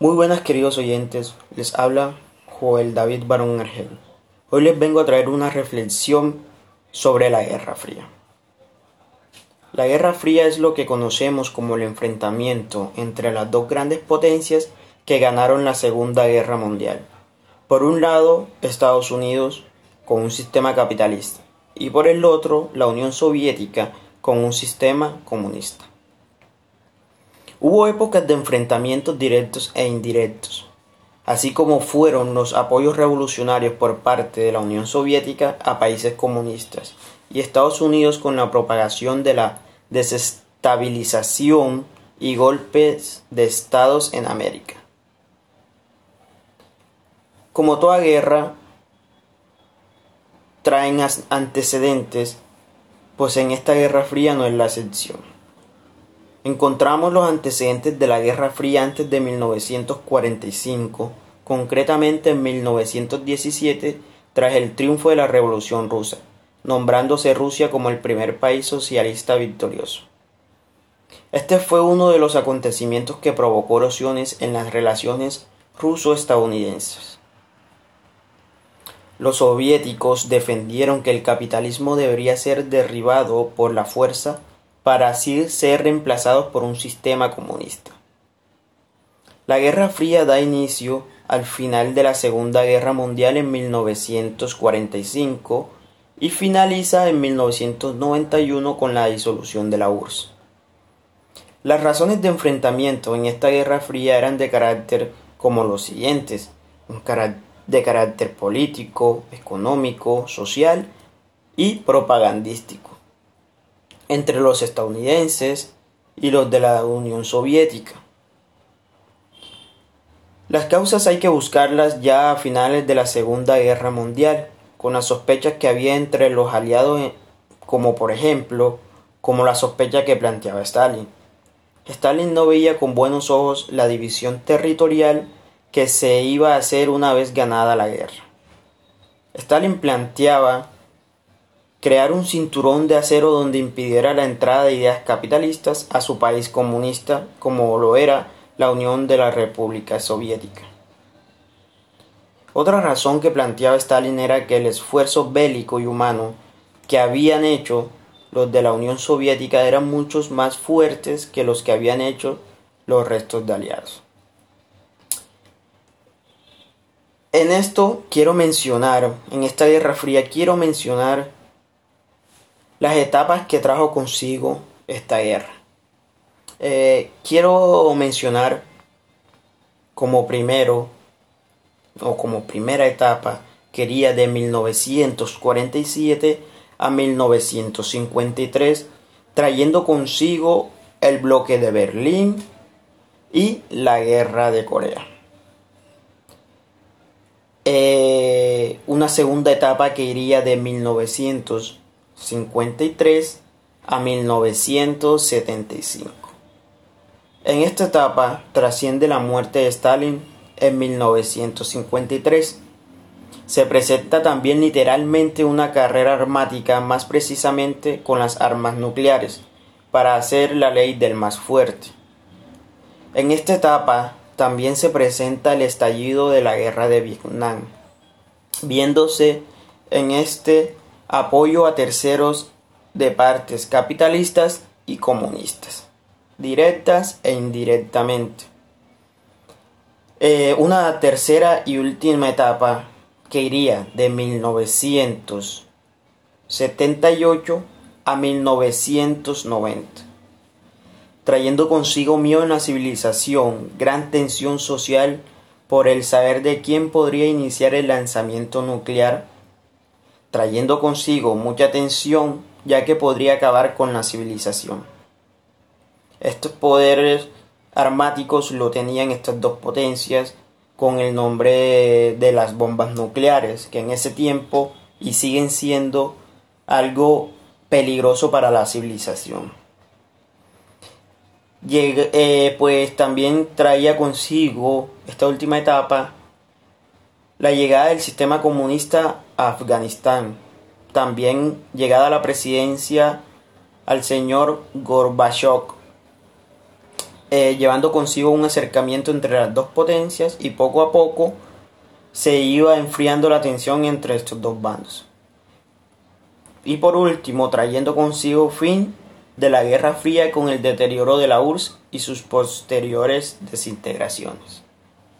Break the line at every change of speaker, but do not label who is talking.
Muy buenas queridos oyentes, les habla Joel David Barón Argel. Hoy les vengo a traer una reflexión sobre la Guerra Fría. La Guerra Fría es lo que conocemos como el enfrentamiento entre las dos grandes potencias que ganaron la Segunda Guerra Mundial. Por un lado, Estados Unidos con un sistema capitalista y por el otro, la Unión Soviética con un sistema comunista. Hubo épocas de enfrentamientos directos e indirectos, así como fueron los apoyos revolucionarios por parte de la Unión Soviética a países comunistas y Estados Unidos con la propagación de la desestabilización y golpes de estados en América. Como toda guerra, traen antecedentes, pues en esta Guerra Fría no es la excepción. Encontramos los antecedentes de la Guerra Fría antes de 1945, concretamente en 1917, tras el triunfo de la Revolución rusa, nombrándose Rusia como el primer país socialista victorioso. Este fue uno de los acontecimientos que provocó erosiones en las relaciones ruso-estadounidenses. Los soviéticos defendieron que el capitalismo debería ser derribado por la fuerza para así ser reemplazados por un sistema comunista. La Guerra Fría da inicio al final de la Segunda Guerra Mundial en 1945 y finaliza en 1991 con la disolución de la URSS. Las razones de enfrentamiento en esta Guerra Fría eran de carácter como los siguientes, de carácter político, económico, social y propagandístico entre los estadounidenses y los de la Unión Soviética. Las causas hay que buscarlas ya a finales de la Segunda Guerra Mundial, con las sospechas que había entre los aliados, como por ejemplo, como la sospecha que planteaba Stalin. Stalin no veía con buenos ojos la división territorial que se iba a hacer una vez ganada la guerra. Stalin planteaba crear un cinturón de acero donde impidiera la entrada de ideas capitalistas a su país comunista como lo era la Unión de la República Soviética. Otra razón que planteaba Stalin era que el esfuerzo bélico y humano que habían hecho los de la Unión Soviética eran muchos más fuertes que los que habían hecho los restos de aliados. En esto quiero mencionar, en esta Guerra Fría quiero mencionar las etapas que trajo consigo esta guerra. Eh, quiero mencionar como primero o como primera etapa quería de 1947 a 1953 trayendo consigo el bloque de Berlín y la guerra de Corea. Eh, una segunda etapa que iría de 1900 53 a 1975. En esta etapa trasciende la muerte de Stalin en 1953. Se presenta también literalmente una carrera armática, más precisamente con las armas nucleares, para hacer la ley del más fuerte. En esta etapa también se presenta el estallido de la guerra de Vietnam, viéndose en este apoyo a terceros de partes capitalistas y comunistas, directas e indirectamente. Eh, una tercera y última etapa que iría de 1978 a 1990, trayendo consigo miedo en la civilización, gran tensión social por el saber de quién podría iniciar el lanzamiento nuclear trayendo consigo mucha tensión ya que podría acabar con la civilización. Estos poderes armáticos lo tenían estas dos potencias con el nombre de las bombas nucleares, que en ese tiempo y siguen siendo algo peligroso para la civilización. Eh, pues también traía consigo esta última etapa la llegada del sistema comunista a Afganistán, también llegada a la presidencia al señor Gorbachev, eh, llevando consigo un acercamiento entre las dos potencias y poco a poco se iba enfriando la tensión entre estos dos bandos. Y por último, trayendo consigo fin de la Guerra Fría con el deterioro de la URSS y sus posteriores desintegraciones.